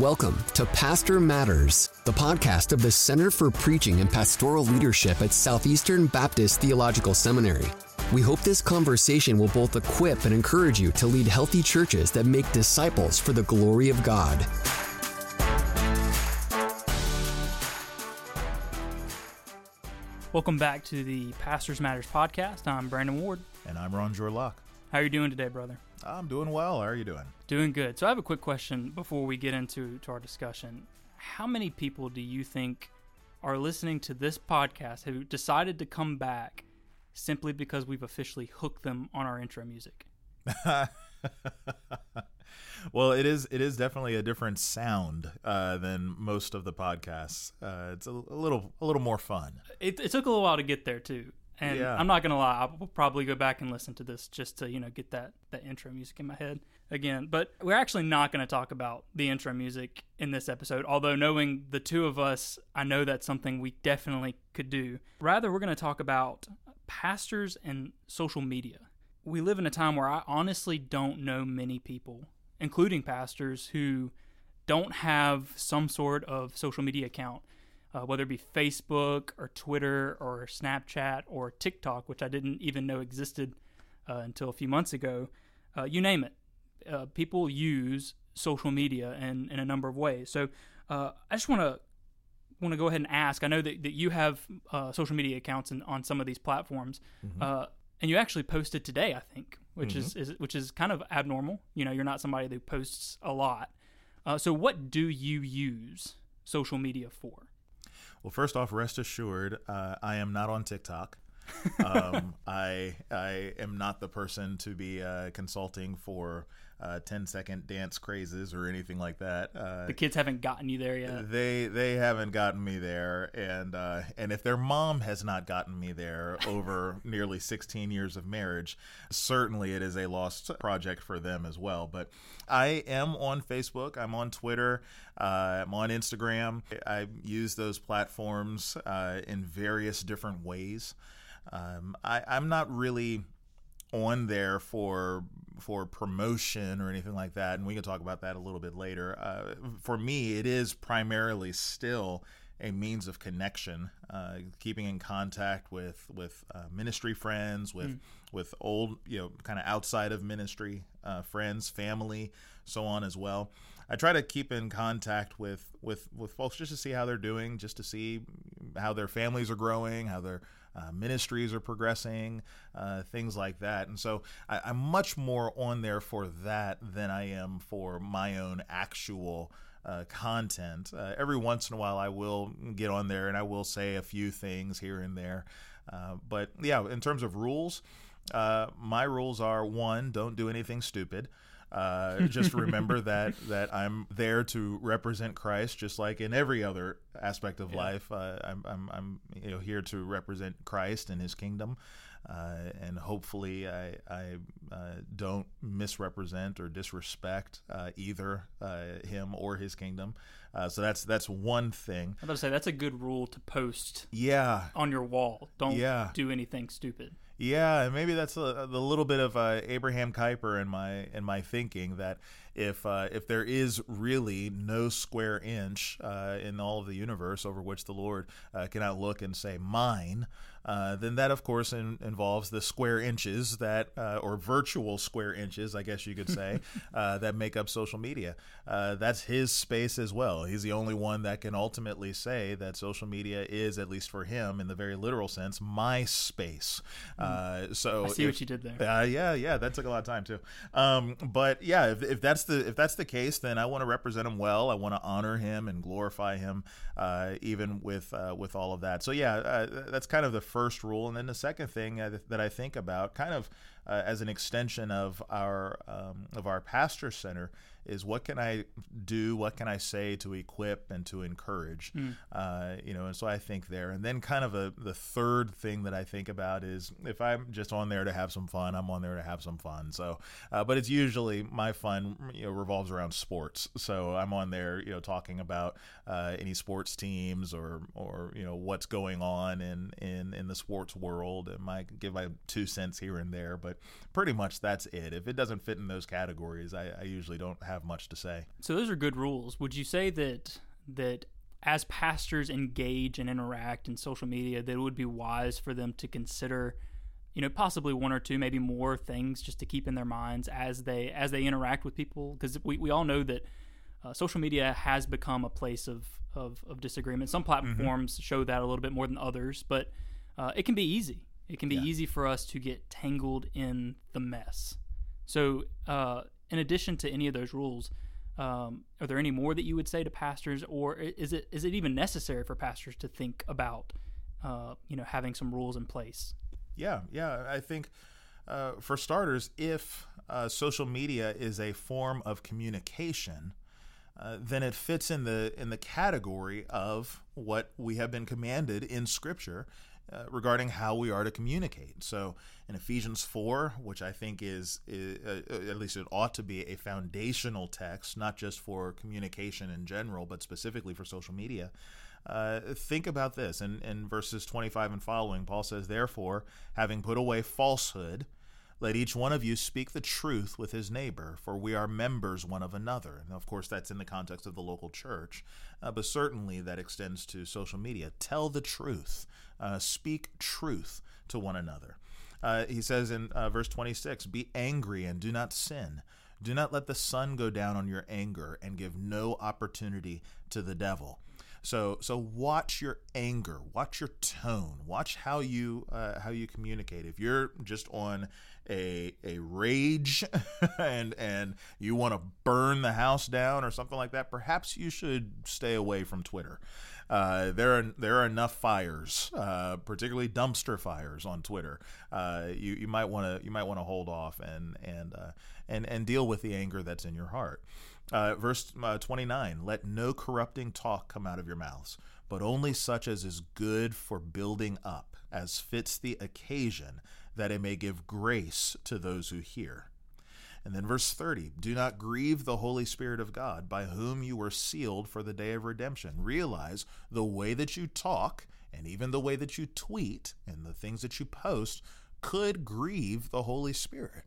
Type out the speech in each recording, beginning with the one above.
Welcome to Pastor Matters, the podcast of the Center for Preaching and Pastoral Leadership at Southeastern Baptist Theological Seminary. We hope this conversation will both equip and encourage you to lead healthy churches that make disciples for the glory of God. Welcome back to the Pastors Matters podcast. I'm Brandon Ward. And I'm Ronjour Locke. How are you doing today, brother? I'm doing well. How are you doing? Doing good. So I have a quick question before we get into to our discussion. How many people do you think are listening to this podcast who decided to come back simply because we've officially hooked them on our intro music? well, it is it is definitely a different sound uh, than most of the podcasts. Uh, it's a, a, little a little more fun. It, it, took a little while to get there too. And yeah. I'm not gonna lie, I'll probably go back and listen to this just to you know get that that intro music in my head again. But we're actually not gonna talk about the intro music in this episode. Although knowing the two of us, I know that's something we definitely could do. Rather, we're gonna talk about pastors and social media. We live in a time where I honestly don't know many people, including pastors, who don't have some sort of social media account uh, whether it be Facebook or Twitter or Snapchat or TikTok, which I didn't even know existed uh, until a few months ago. Uh, you name it. Uh, people use social media in, in a number of ways. So uh, I just want to want to go ahead and ask. I know that, that you have uh, social media accounts in, on some of these platforms, mm-hmm. and you actually posted today, I think, which mm-hmm. is, is, which is kind of abnormal. You know, you're not somebody who posts a lot. so what do you use social media for? Well, first off, rest assured, uh, I am not on TikTok. um, I I am not the person to be uh, consulting for uh, 10 second dance crazes or anything like that. Uh, the kids haven't gotten you there yet. They they haven't gotten me there, and uh, and if their mom has not gotten me there over nearly 16 years of marriage, certainly it is a lost project for them as well. But I am on Facebook. I'm on Twitter. Uh, I'm on Instagram. I use those platforms uh, in various different ways. Um, I, I'm not really on there for for promotion or anything like that, and we can talk about that a little bit later. Uh, for me, it is primarily still a means of connection, uh, keeping in contact with with uh, ministry friends, with mm. with old you know kind of outside of ministry uh, friends, family, so on as well. I try to keep in contact with with with folks just to see how they're doing, just to see how their families are growing, how their uh, ministries are progressing, uh, things like that. And so I, I'm much more on there for that than I am for my own actual. Uh, content. Uh, every once in a while, I will get on there and I will say a few things here and there. Uh, but yeah, in terms of rules, uh, my rules are one, don't do anything stupid. Uh, just remember that that I'm there to represent Christ, just like in every other aspect of yeah. life. Uh, I'm, I'm, I'm you know here to represent Christ and His kingdom, uh, and hopefully I, I uh, don't misrepresent or disrespect uh, either uh, Him or His kingdom. so that's that's one thing. I'm about to say that's a good rule to post. Yeah, on your wall. Don't yeah. do anything stupid. Yeah, and maybe that's a, the little bit of uh, Abraham Kuyper in my in my thinking that if uh, if there is really no square inch uh, in all of the universe over which the Lord uh, cannot look and say mine, uh, then that of course in, involves the square inches that uh, or virtual square inches, I guess you could say, that make up social media. that's his space as well. He's the only one that can ultimately say that social media is, at least for him, in the very literal sense, my space. Uh, so I see if, what you did there. Uh, yeah, yeah, that took a lot of time too. Um, but yeah, if, if that's the if that's the case, then I want to represent him well. I want to honor him and glorify him, uh, even with uh, with all of that. So yeah, uh, that's kind of the first rule, and then the second thing uh, that I think about, kind of as an extension of our um, of our pastor center is what can I do, what can I say to equip and to encourage, mm. uh, you know. And so I think there, and then kind of a, the third thing that I think about is if I'm just on there to have some fun, I'm on there to have some fun. So, uh, but it's usually my fun, you know, revolves around sports. So I'm on there, you know, talking about uh, any sports teams or or you know what's going on in in in the sports world, and might give my two cents here and there, but but pretty much that's it. If it doesn't fit in those categories, I, I usually don't have much to say. So those are good rules. Would you say that that as pastors engage and interact in social media, that it would be wise for them to consider, you know, possibly one or two, maybe more things just to keep in their minds as they as they interact with people? Because we, we all know that uh, social media has become a place of of, of disagreement. Some mm-hmm. platforms mm-hmm. show that a little bit more than others, but uh, it can be easy. It can be yeah. easy for us to get tangled in the mess. So, uh, in addition to any of those rules, um, are there any more that you would say to pastors, or is it is it even necessary for pastors to think about, uh, you know, having some rules in place? Yeah, yeah. I think uh, for starters, if uh, social media is a form of communication, uh, then it fits in the in the category of what we have been commanded in Scripture uh, regarding how we are to communicate. So in Ephesians 4, which I think is, is uh, at least it ought to be a foundational text, not just for communication in general, but specifically for social media. Uh, think about this. In, in verses 25 and following, Paul says, Therefore, having put away falsehood, let each one of you speak the truth with his neighbor, for we are members one of another. Of course, that's in the context of the local church, uh, but certainly that extends to social media. Tell the truth, uh, speak truth to one another. Uh, he says in uh, verse 26 Be angry and do not sin. Do not let the sun go down on your anger and give no opportunity to the devil. So so watch your anger, watch your tone, watch how you uh, how you communicate. If you're just on a a rage and and you want to burn the house down or something like that, perhaps you should stay away from Twitter. Uh, there are there are enough fires, uh, particularly dumpster fires on Twitter. Uh, you you might want to you might want to hold off and and uh, and and deal with the anger that's in your heart. Uh, verse uh, 29 Let no corrupting talk come out of your mouths, but only such as is good for building up, as fits the occasion, that it may give grace to those who hear. And then verse 30 Do not grieve the Holy Spirit of God, by whom you were sealed for the day of redemption. Realize the way that you talk, and even the way that you tweet, and the things that you post could grieve the Holy Spirit.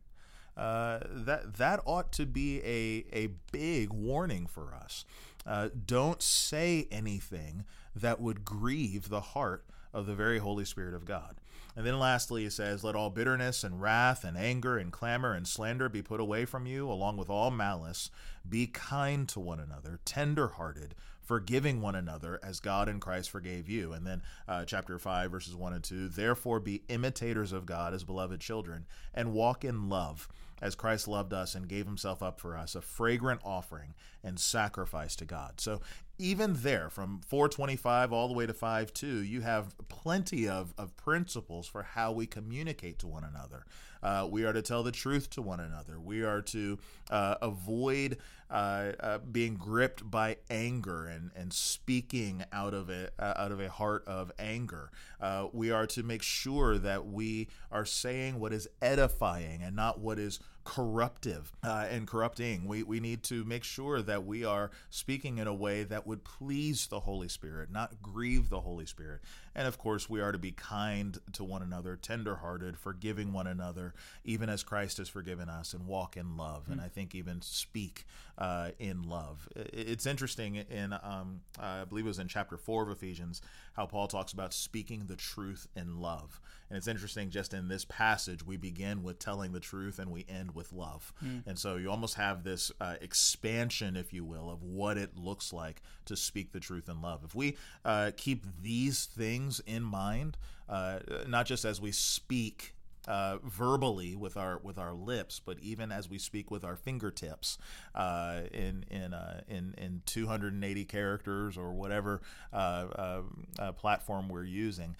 Uh, that that ought to be a a big warning for us. Uh, don't say anything that would grieve the heart of the very Holy Spirit of God. And then lastly, he says, Let all bitterness and wrath and anger and clamor and slander be put away from you, along with all malice. Be kind to one another, tender hearted, forgiving one another as God in Christ forgave you. And then uh, chapter 5, verses 1 and 2 Therefore be imitators of God as beloved children, and walk in love as Christ loved us and gave himself up for us, a fragrant offering and sacrifice to God. So even there, from 425 all the way to 52, you have plenty of, of principles for how we communicate to one another. Uh, we are to tell the truth to one another. We are to uh, avoid uh, uh being gripped by anger and, and speaking out of a uh, out of a heart of anger. Uh, we are to make sure that we are saying what is edifying and not what is corruptive uh, and corrupting. We, we need to make sure that we are speaking in a way that would please the Holy Spirit, not grieve the Holy Spirit. And of course, we are to be kind to one another, tenderhearted, forgiving one another, even as Christ has forgiven us, and walk in love. Mm-hmm. And I think even speak uh, in love. It's interesting in, um, I believe it was in chapter 4 of Ephesians, how Paul talks about speaking the truth in love. And it's interesting, just in this passage, we begin with telling the truth and we end with love. Mm. And so you almost have this uh, expansion, if you will, of what it looks like to speak the truth in love. If we uh, keep these things in mind, uh, not just as we speak uh, verbally with our with our lips, but even as we speak with our fingertips uh, in in uh, in in 280 characters or whatever uh, uh, uh, platform we're using.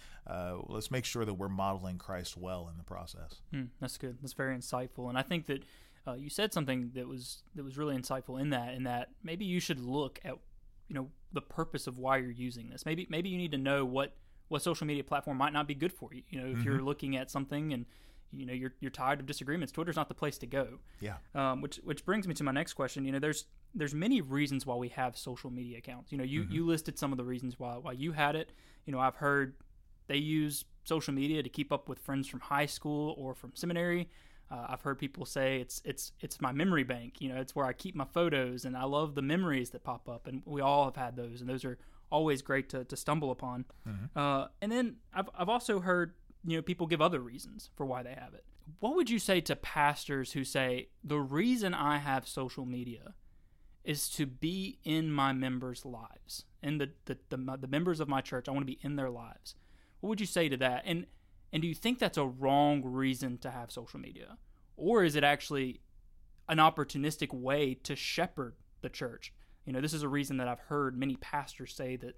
let's make sure that we're modeling Christ well in the process. Mm, that's good. That's very insightful, and I think that you said something that was that was really insightful in that. In that maybe you should look at you know the purpose of why you're using this. Maybe maybe you need to know what what social media platform might not be good for you. You know, if mm-hmm. you're looking at something and you know you're you're tired of disagreements, Twitter's not the place to go. Yeah. Um, which which brings me to my next question. You know, there's there's many reasons why we have social media accounts. You know, you mm-hmm. you listed some of the reasons why why you had it. You know, I've heard they use social media to keep up with friends from high school or from seminary. Uh, I've heard people say it's it's it's my memory bank. You know, it's where I keep my photos, and I love the memories that pop up. And we all have had those, and those are always great to, to stumble upon. Mm-hmm. Uh, and then I've I've also heard you know people give other reasons for why they have it. What would you say to pastors who say the reason I have social media is to be in my members' lives, in the the, the, the members of my church? I want to be in their lives. What would you say to that? And and do you think that's a wrong reason to have social media? Or is it actually an opportunistic way to shepherd the church? You know, this is a reason that I've heard many pastors say that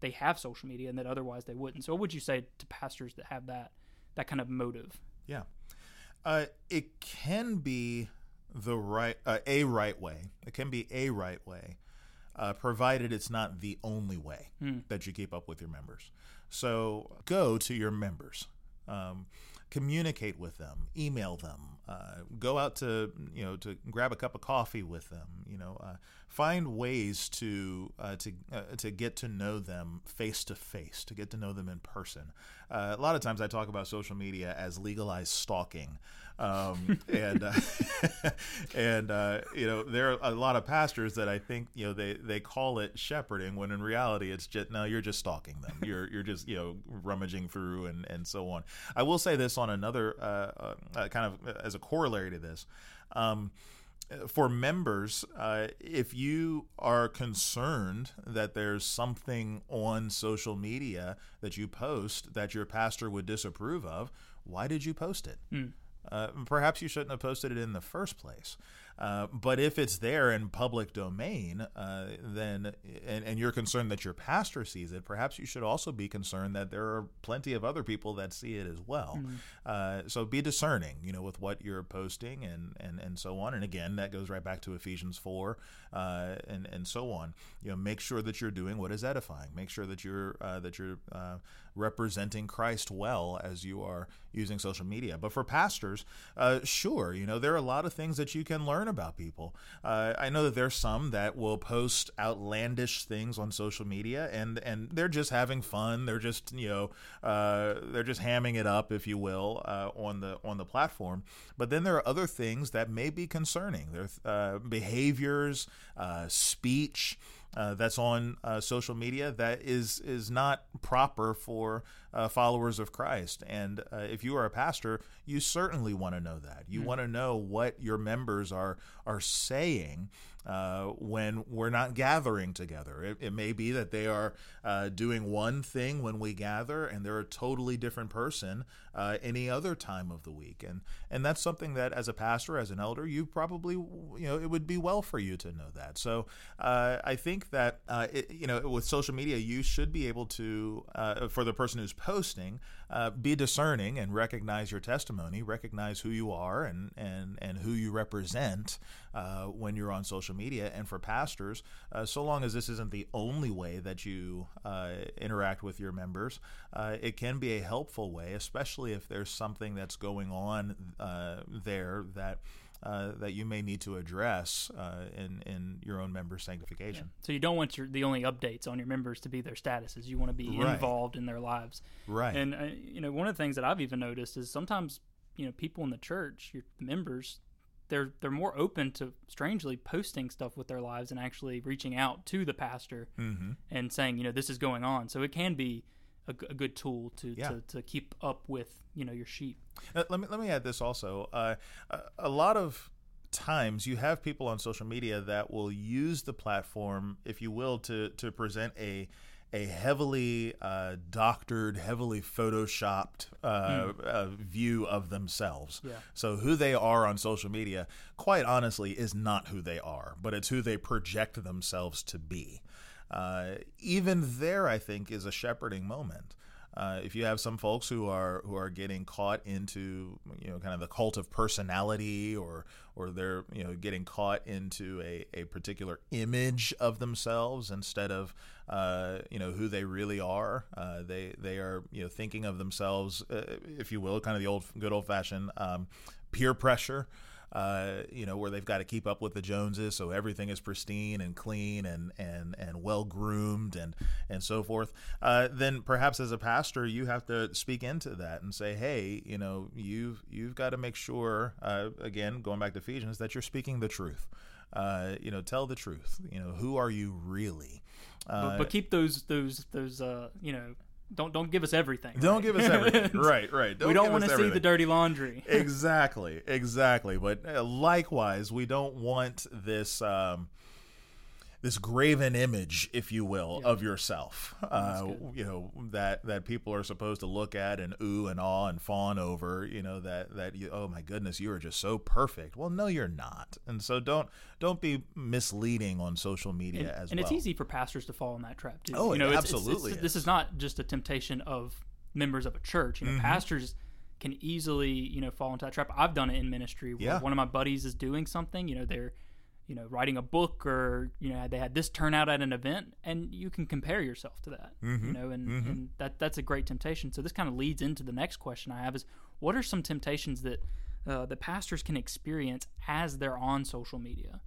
they have social media and that otherwise they wouldn't. So what would you say to pastors that have that that kind of motive? Yeah. Uh, it can be the right uh, a right way. It can be a right way, uh, provided it's not the only way mm. that you keep up with your members. So go to your members um, communicate with them, email them, uh, go out to you know to grab a cup of coffee with them. You know, uh, find ways to uh, to uh, to get to know them face to face, to get to know them in person. Uh, a lot of times, I talk about social media as legalized stalking. Um, and uh, and uh, you know there are a lot of pastors that I think you know they, they call it shepherding when in reality it's just no you're just stalking them you're you're just you know rummaging through and and so on. I will say this on another uh, uh kind of as a corollary to this. Um, for members, uh, if you are concerned that there's something on social media that you post that your pastor would disapprove of, why did you post it? Mm. Uh, perhaps you shouldn't have posted it in the first place. Uh, but if it's there in public domain, uh, then and, and, you're concerned that your pastor sees it, perhaps you should also be concerned that there are plenty of other people that see it as well. Mm-hmm. so be discerning, you know, with what you're posting and, and, and so on. And again, that goes right back to Ephesians four uh, and and so on. You know, make sure that you're doing what is edifying. Make sure that you're that you're representing Christ well as you are using social media. But for pastors, uh, sure, you know, there are a lot of things that you can learn about people. Uh, I know that there's some that will post outlandish things on social media, and and they're just having fun. They're just you know uh, they're just hamming it up, if you will, uh, on the on the platform. But then there are other things that may be concerning. There's uh, behaviors, uh, speech uh, that's on uh, social media that is is not proper for uh, followers of Christ. And uh, if you are a pastor, you certainly want to know that. You mm. want to know what your members are are saying uh, when we're not gathering together. It, it may be that they are uh, doing one thing when we gather, and they're a totally different person uh, any other time of the week. And and that's something that, as a pastor, as an elder, you probably you know it would be well for you to know that. So uh, I think that uh, it, you know with social media, you should be able to uh, for the person who's posting be discerning and recognize your testimony, recognize who you are and and and who you represent when you're on social social media and for pastors, uh, so long as this isn't the only way that you uh, interact with your members, uh, it can be a helpful way, especially if there's something that's going on uh, there that. Uh, that you may need to address uh, in in your own member sanctification. Yeah. So you don't want your the only updates on your members to be their statuses. You want to be right. involved in their lives. Right. And uh, you know one of the things that I've even noticed is sometimes you know people in the church, your members, they're they're more open to strangely posting stuff with their lives and actually reaching out to the pastor mm-hmm. and saying you know this is going on so it can be a, a good tool to, yeah. to, to keep up with you know your sheep uh, let me let me add this also uh, a, a lot of times you have people on social media that will use the platform if you will to to present a a heavily uh, doctored, heavily photoshopped uh, mm. uh, view of themselves. Yeah. So who they are on social media, quite honestly, is not who they are, but it's who they project themselves to be. Uh, even there, I think, is a shepherding moment. Uh, if you have some folks who are who are getting caught into you know kind of the cult of personality or or they're you know getting caught into a, a particular image of themselves instead of uh, you know who they really are uh, they they are you know thinking of themselves uh, if you will kind of the old good old fashioned um, peer pressure uh, you know, where they've got to keep up with the Joneses, so everything is pristine and clean and and and well groomed and and so forth. Uh, then perhaps as a pastor, you have to speak into that and say, hey, you know, you've you've got to make sure, uh, again, going back to Ephesians, that you're speaking the truth. Uh, you know, tell the truth. You know, who are you really? but, but keep those those those uh, you know don't don't give us everything. Don't right? give us everything. right, right. Don't we don't want to see the dirty laundry. exactly, exactly. But uh, likewise, we don't want this. Um, this graven image, if you will, yeah. of yourself. Uh, you know that that people are supposed to look at and ooh and awe and fawn over. You know that that you oh my goodness, you are just so perfect. Well, no, you're not. And so don't don't be misleading on social media and, as and well. And it's easy for pastors to fall in that trap too. Oh, you know, absolutely. It's, it's, this is not just a temptation of members of a church. You know, mm-hmm. pastors can easily you know fall into that trap. I've done it in ministry. Where yeah. One of my buddies is doing something. You know, they're you know writing a book or you know they had this turnout at an event and you can compare yourself to that mm-hmm. you know and, mm-hmm. and that that's a great temptation so this kind of leads into the next question i have is what are some temptations that uh, the pastors can experience as they're on social media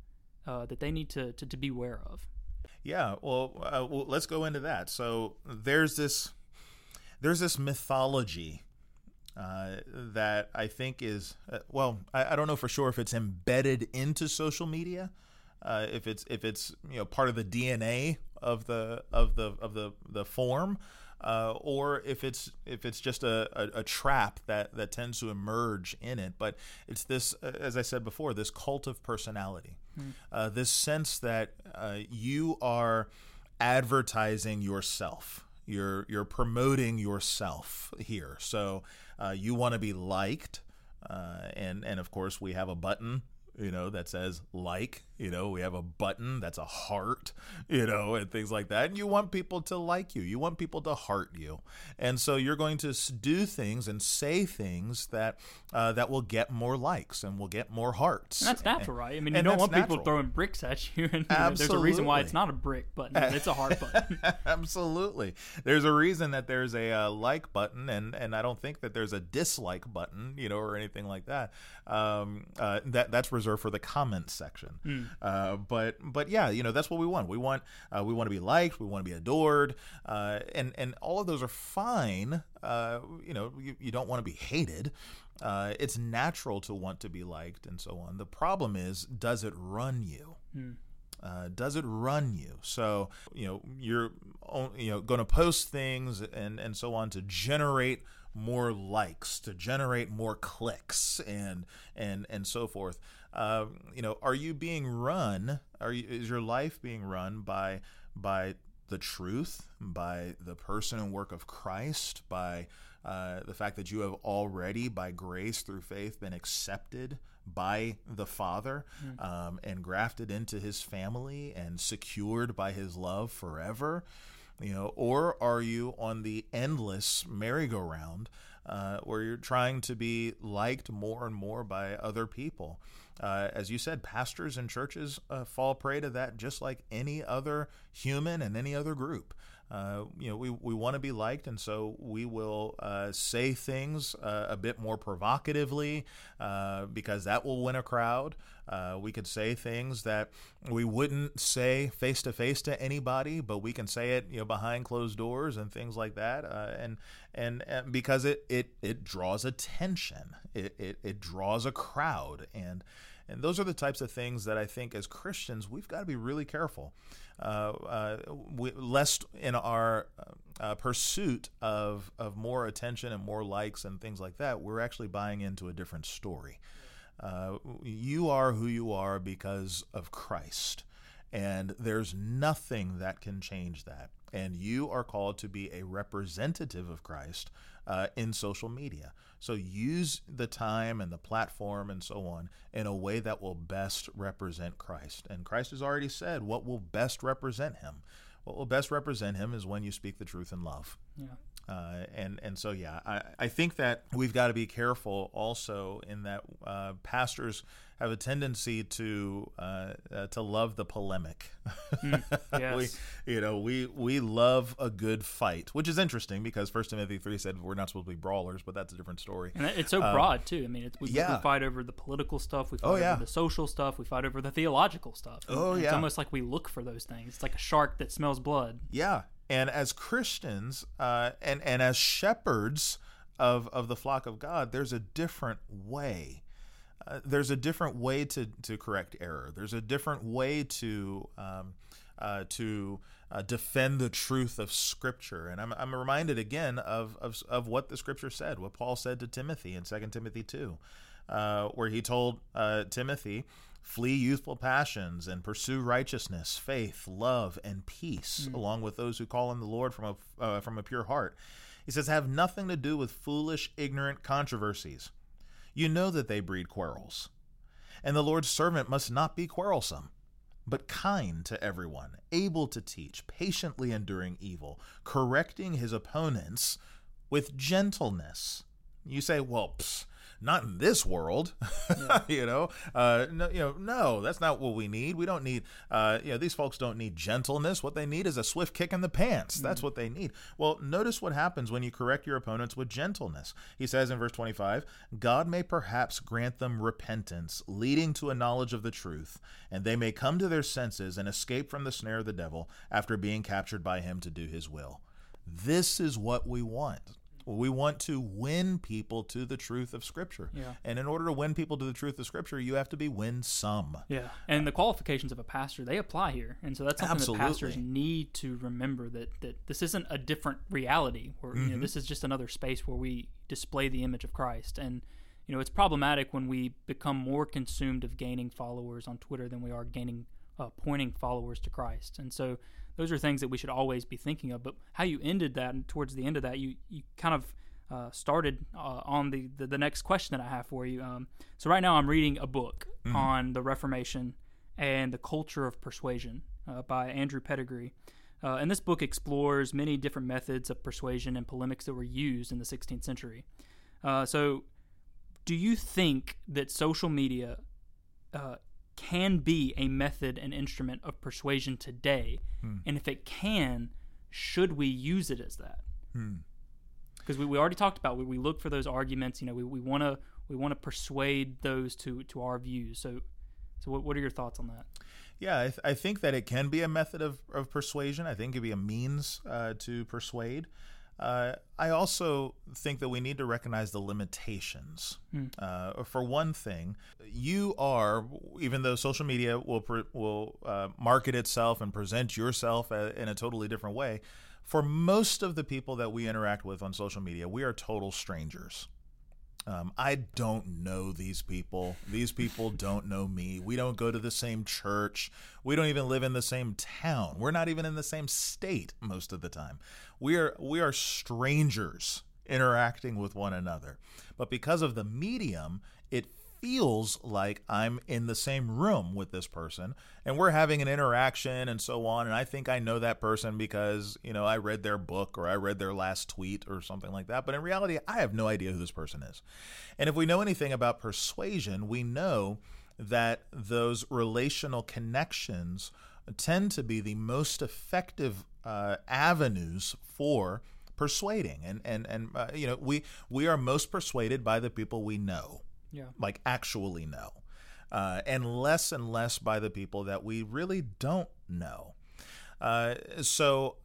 uh, that they need to, to, to be aware of yeah well, uh, well let's go into that so there's this there's this mythology uh, that I think is uh, well, I, I, don't know for sure if it's embedded into social media, uh, if it's if it's you know part of the DNA of the of the of the the form, uh, or if it's if it's just a, a, a, trap that that tends to emerge in it. But it's this, uh, as I said before, this cult of personality, mm. this sense that you are advertising yourself. You're you're promoting yourself here. So uh, you want to be liked, uh, and and of course we have a button you know, that says like, you know, we have a button that's a heart, you know, and things like that. And you want people to like you. You want people to heart you. And so you're going to do things and say things that uh, that will get more likes and will get more hearts. And that's natural, right? I mean, you don't want natural. people throwing bricks at you. And you know, there's a reason why it's not a brick button. It's a heart button. Absolutely. There's a reason that there's a uh, like button, and, and I don't think that there's a dislike button, you know, or anything like that. Um, uh, that that's reserved for the comments section. Mm. Uh, but but yeah, you know that's what we want. We want uh, we want to be liked. We want to be adored, uh, and and all of those are fine. Uh, you know, you, you don't want to be hated. Uh, it's natural to want to be liked and so on. The problem is, does it run you? Mm. Uh, does it run you? So you know you're you know going to post things and and so on to generate more likes, to generate more clicks, and and and so forth. Uh, you know, are you being run? Are you, is your life being run by by the truth, by the person and work of Christ, by uh, the fact that you have already, by grace through faith, been accepted by the Father mm. um, and grafted into His family and secured by His love forever? You know, or are you on the endless merry-go-round uh, where you're trying to be liked more and more by other people? Uh, as you said, pastors and churches uh, fall prey to that just like any other human and any other group. Uh, you know, we, we want to be liked, and so we will uh, say things uh, a bit more provocatively uh, because that will win a crowd. Uh, we could say things that we wouldn't say face to face to anybody, but we can say it, you know, behind closed doors and things like that. Uh, and, and, and because it it it draws attention, it it, it draws a crowd, and and those are the types of things that I think as Christians we've got to be really careful, we, lest in our uh, pursuit of of more attention and more likes and things like that, we're actually buying into a different story. Uh, you are who you are because of Christ. And there's nothing that can change that. And you are called to be a representative of Christ uh, in social media. So use the time and the platform and so on in a way that will best represent Christ. And Christ has already said what will best represent him. What will best represent him is when you speak the truth in love. Yeah. Uh, and and so yeah, I, I think that we've got to be careful also in that uh, pastors have a tendency to uh, uh to love the polemic. Mm, yes. we, you know, we we love a good fight, which is interesting because First Timothy three said we're not supposed to be brawlers, but that's a different story. And it's so um, broad too. I mean, we, yeah. we, fight over the political stuff, we fight oh, yeah. over the social stuff, we fight over the theological stuff. And, oh yeah, it's almost like we look for those things. It's like a shark that smells blood. Yeah, and as Christians uh, and and as shepherds of of the flock of God, there's a different way. Uh, there's a different way to to correct error. There's a different way to um, uh, to uh, defend the truth of Scripture. And I'm, I'm reminded again of, of, of what the Scripture said, what Paul said to Timothy in 2 Timothy 2, uh, where he told uh, Timothy, Flee youthful passions and pursue righteousness, faith, love, and peace, mm. along with those who call on the Lord from a, uh, from a pure heart. He says, Have nothing to do with foolish, ignorant controversies. You know that they breed quarrels. And the Lord's servant must not be quarrelsome, but kind to everyone, able to teach, patiently enduring evil, correcting his opponents with gentleness. You say, Well, psst, not in this world. Yeah. you know, uh, no, you know, no, that's not what we need. We don't need, uh, you know, these folks don't need gentleness. What they need is a swift kick in the pants. That's mm. what they need. Well, notice what happens when you correct your opponents with gentleness. He says in verse 25, God may perhaps grant them repentance, leading to a knowledge of the truth, and they may come to their senses and escape from the snare of the devil after being captured by him to do his will. This is what we want. We want to win people to the truth of Scripture. Yeah. And in order to win people to the truth of Scripture, you have to be win some. Yeah. And the qualifications of a pastor, they apply here. And so that's something Absolutely. that pastors need to remember that, that this isn't a different reality where, mm-hmm. you know, mm-hmm. this is just another space where we display the image of Christ. And, you know, it's problematic when we become more consumed of gaining followers on Twitter than we are gaining, uh, pointing followers to Christ. And so those are things that we should always be thinking of. But how you ended that, and towards the end of that, you you kind of uh, started uh, on the, the, the next question that I have for you. Um, so right now I'm reading a book mm-hmm. on the Reformation and the culture of persuasion uh, by Andrew Pettegree. Uh, and this book explores many different methods of persuasion and polemics that were used in the 16th century. Uh, so, do you think that social media uh, can be a method and instrument of persuasion today? Hmm. And if it can, should we use it as that? Because hmm. we, we already talked about we, we look for those arguments. You know, we want to we want to persuade those to to our views. So, so what, what are your thoughts on that? Yeah, I, th- I think that it can be a method of, of persuasion. I think it can be a means uh, to persuade. Uh, I also think that we need to recognize the limitations. Mm. Uh, for one thing, you are, even though social media will pre- will uh, market itself and present yourself a, in a totally different way, for most of the people that we interact with on social media, we are total strangers. Um, I don't know these people. These people don't know me. We don't go to the same church. We don't even live in the same town. We're not even in the same state most of the time. We are we are strangers interacting with one another. But because of the medium, it feels like I'm in the same room with this person and we're having an interaction and so on. And I think I know that person because, you know, I read their book or I read their last tweet or something like that. But in reality, I have no idea who this person is. And if we know anything about persuasion, we know that those relational connections tend to be the most effective uh, avenues for persuading and and and uh, you know we we are most persuaded by the people we know yeah. like actually know, uh, and less and less by the people that we really don't know. Uh, so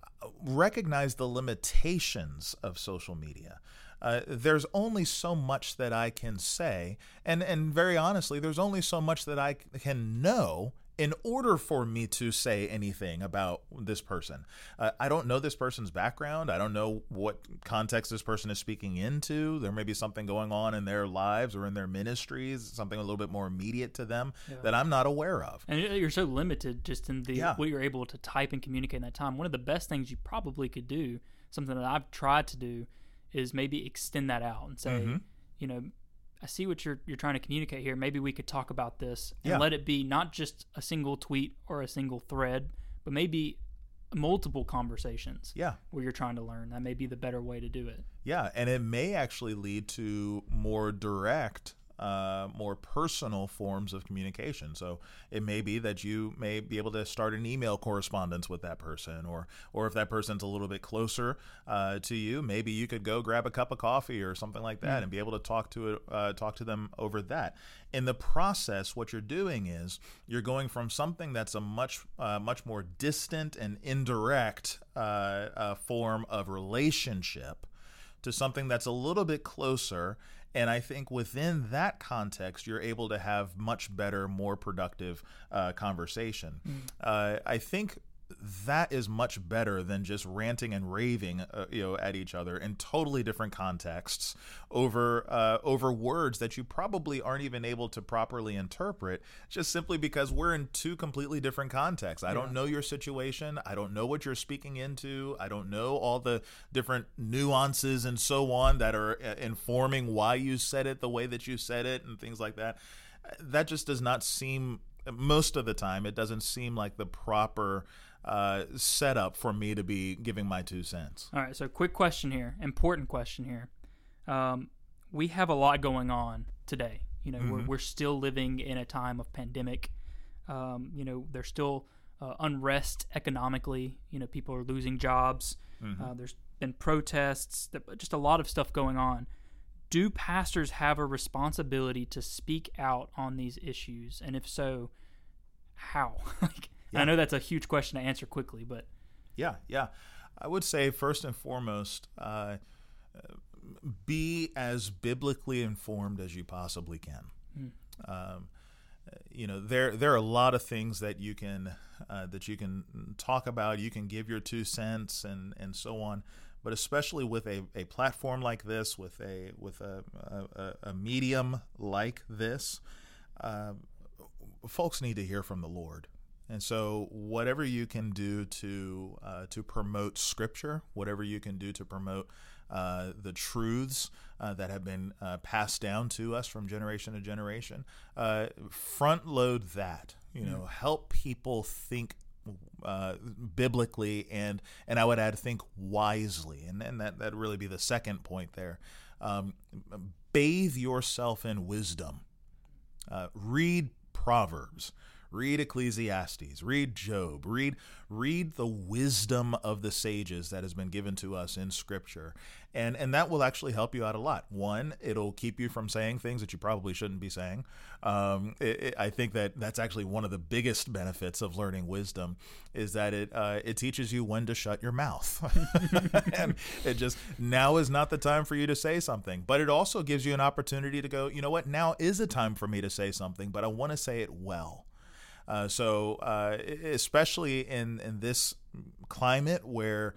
recognize the limitations of social media. Uh, there's only so much that I can say, and and very honestly, there's only so much that I can know in order for me to say anything about this person. Uh, I don't know this person's background. I don't know what context this person is speaking into. There may be something going on in their lives or in their ministries, something a little bit more immediate to them yeah. that I'm not aware of. And you're so limited just in the yeah. what you're able to type and communicate in that time. One of the best things you probably could do, something that I've tried to do, is maybe extend that out and say, mm-hmm. you know, I see what you're you're trying to communicate here. Maybe we could talk about this and yeah. let it be not just a single tweet or a single thread, but maybe multiple conversations. Yeah. Where you're trying to learn. That may be the better way to do it. Yeah, and it may actually lead to more direct uh, more personal forms of communication. So it may be that you may be able to start an email correspondence with that person, or or if that person's a little bit closer uh, to you, maybe you could go grab a cup of coffee or something like that, mm. and be able to talk to it, uh, talk to them over that. In the process, what you're doing is you're going from something that's a much uh, much more distant and indirect uh, uh, form of relationship to something that's a little bit closer and I think within that context, you're able to have much better, more productive uh, conversation. Mm. Uh, I think that is much better than just ranting and raving, uh, you know, at each other in totally different contexts over uh, over words that you probably aren't even able to properly interpret, just simply because we're in two completely different contexts. I yeah. don't know your situation. I don't know what you're speaking into. I don't know all the different nuances and so on that are uh, informing why you said it the way that you said it and things like that. That just does not seem most of the time. It doesn't seem like the proper uh, setup for me to be giving my two cents. All right, so quick question here, important question here. Um, we have a lot going on today. You know, mm-hmm. we're, we're still living in a time of pandemic. Um, you know, there's still uh, unrest economically. You know, people are losing jobs. Mm-hmm. Uh, there's been protests, just a lot of stuff going on. Do pastors have a responsibility to speak out on these issues? And if so, how? like, yeah. I know that's a huge question to answer quickly, but yeah, yeah, I would say first and foremost, uh, be as biblically informed as you possibly can. Mm. Um, you know, there there are a lot of things that you can uh, that you can talk about. You can give your two cents and and so on. But especially with a, a platform like this, with a with a, a, a medium like this, uh, folks need to hear from the Lord. And so, whatever you can do to uh, to promote Scripture, whatever you can do to promote uh, the truths uh, that have been uh, passed down to us from generation to generation, uh, front load that. You know, mm. help people think uh, biblically and and I would add think wisely, and and that that really be the second point there. Um, bathe yourself in wisdom. read Proverbs read Ecclesiastes, read Job, read read the wisdom of the sages that has been given to us in Scripture, and and that will actually help you out a lot. One, it'll keep you from saying things that you probably shouldn't be saying. Um, it, it, I think that that's actually one of the biggest benefits of learning wisdom is that it uh, it teaches you when to shut your mouth, and it just now is not the time for you to say something. But it also gives you an opportunity to go. You know what? Now is a time for me to say something, but I want to say it well. Uh, so, uh, especially in, in this climate where,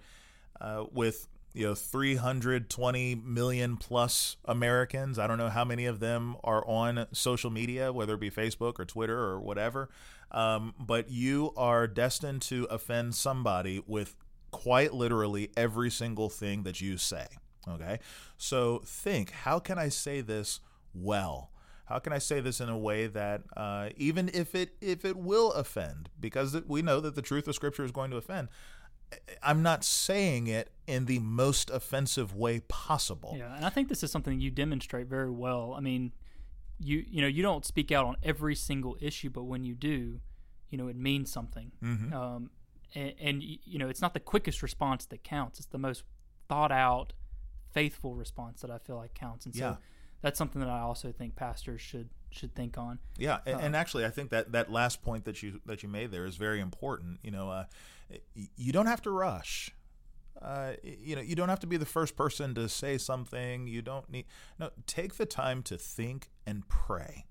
uh, with you know 320 million plus Americans, I don't know how many of them are on social media, whether it be Facebook or Twitter or whatever, um, but you are destined to offend somebody with quite literally every single thing that you say. Okay, so think, how can I say this well? How can I say this in a way that uh, even if it if it will offend, because we know that the truth of Scripture is going to offend, I'm not saying it in the most offensive way possible. Yeah, and I think this is something you demonstrate very well. I mean, you you know you don't speak out on every single issue, but when you do, you know it means something. Mm-hmm. Um, and, and you know it's not the quickest response that counts; it's the most thought out, faithful response that I feel like counts. And so. Yeah that's something that I also think pastors should should think on. Yeah, and, uh, and, actually, I think that that last point that you that you made there is very important. You know, uh, you don't have to rush. Uh, you know, you don't have to be the first person to say something. You don't need no. Take the time to think and pray.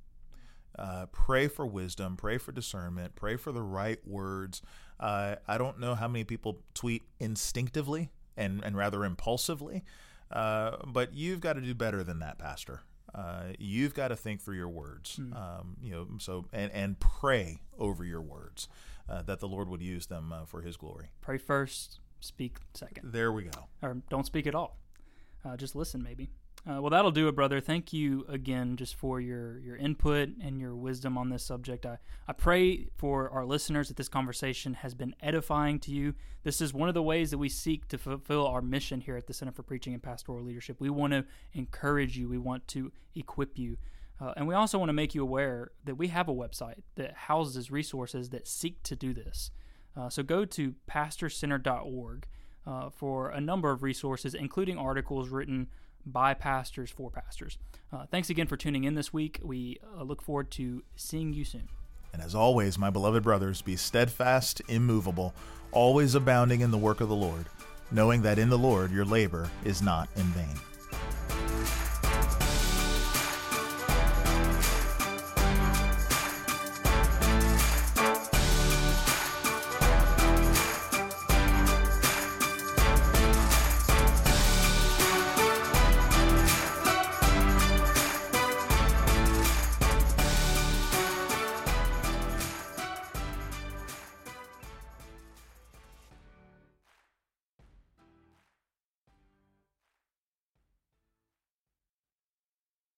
Uh, pray for wisdom. Pray for discernment. Pray for the right words. Uh, I don't know how many people tweet instinctively and and rather impulsively. Uh, but you've got to do better than that, Pastor. Uh, you've got to think through your words, mm. um, you know. So and and pray over your words uh, that the Lord would use them uh, for His glory. Pray first, speak second. There we go. Or don't speak at all. Uh, just listen, maybe. Uh, well, that'll do it, brother. Thank you again just for your, your input and your wisdom on this subject. I, I pray for our listeners that this conversation has been edifying to you. This is one of the ways that we seek to fulfill our mission here at the Center for Preaching and Pastoral Leadership. We want to encourage you, we want to equip you. Uh, and we also want to make you aware that we have a website that houses resources that seek to do this. Uh, so go to pastorcenter.org uh, for a number of resources, including articles written by pastors for pastors. Uh, thanks again for tuning in this week. We uh, look forward to seeing you soon. And as always, my beloved brothers, be steadfast, immovable, always abounding in the work of the Lord, knowing that in the Lord your labor is not in vain.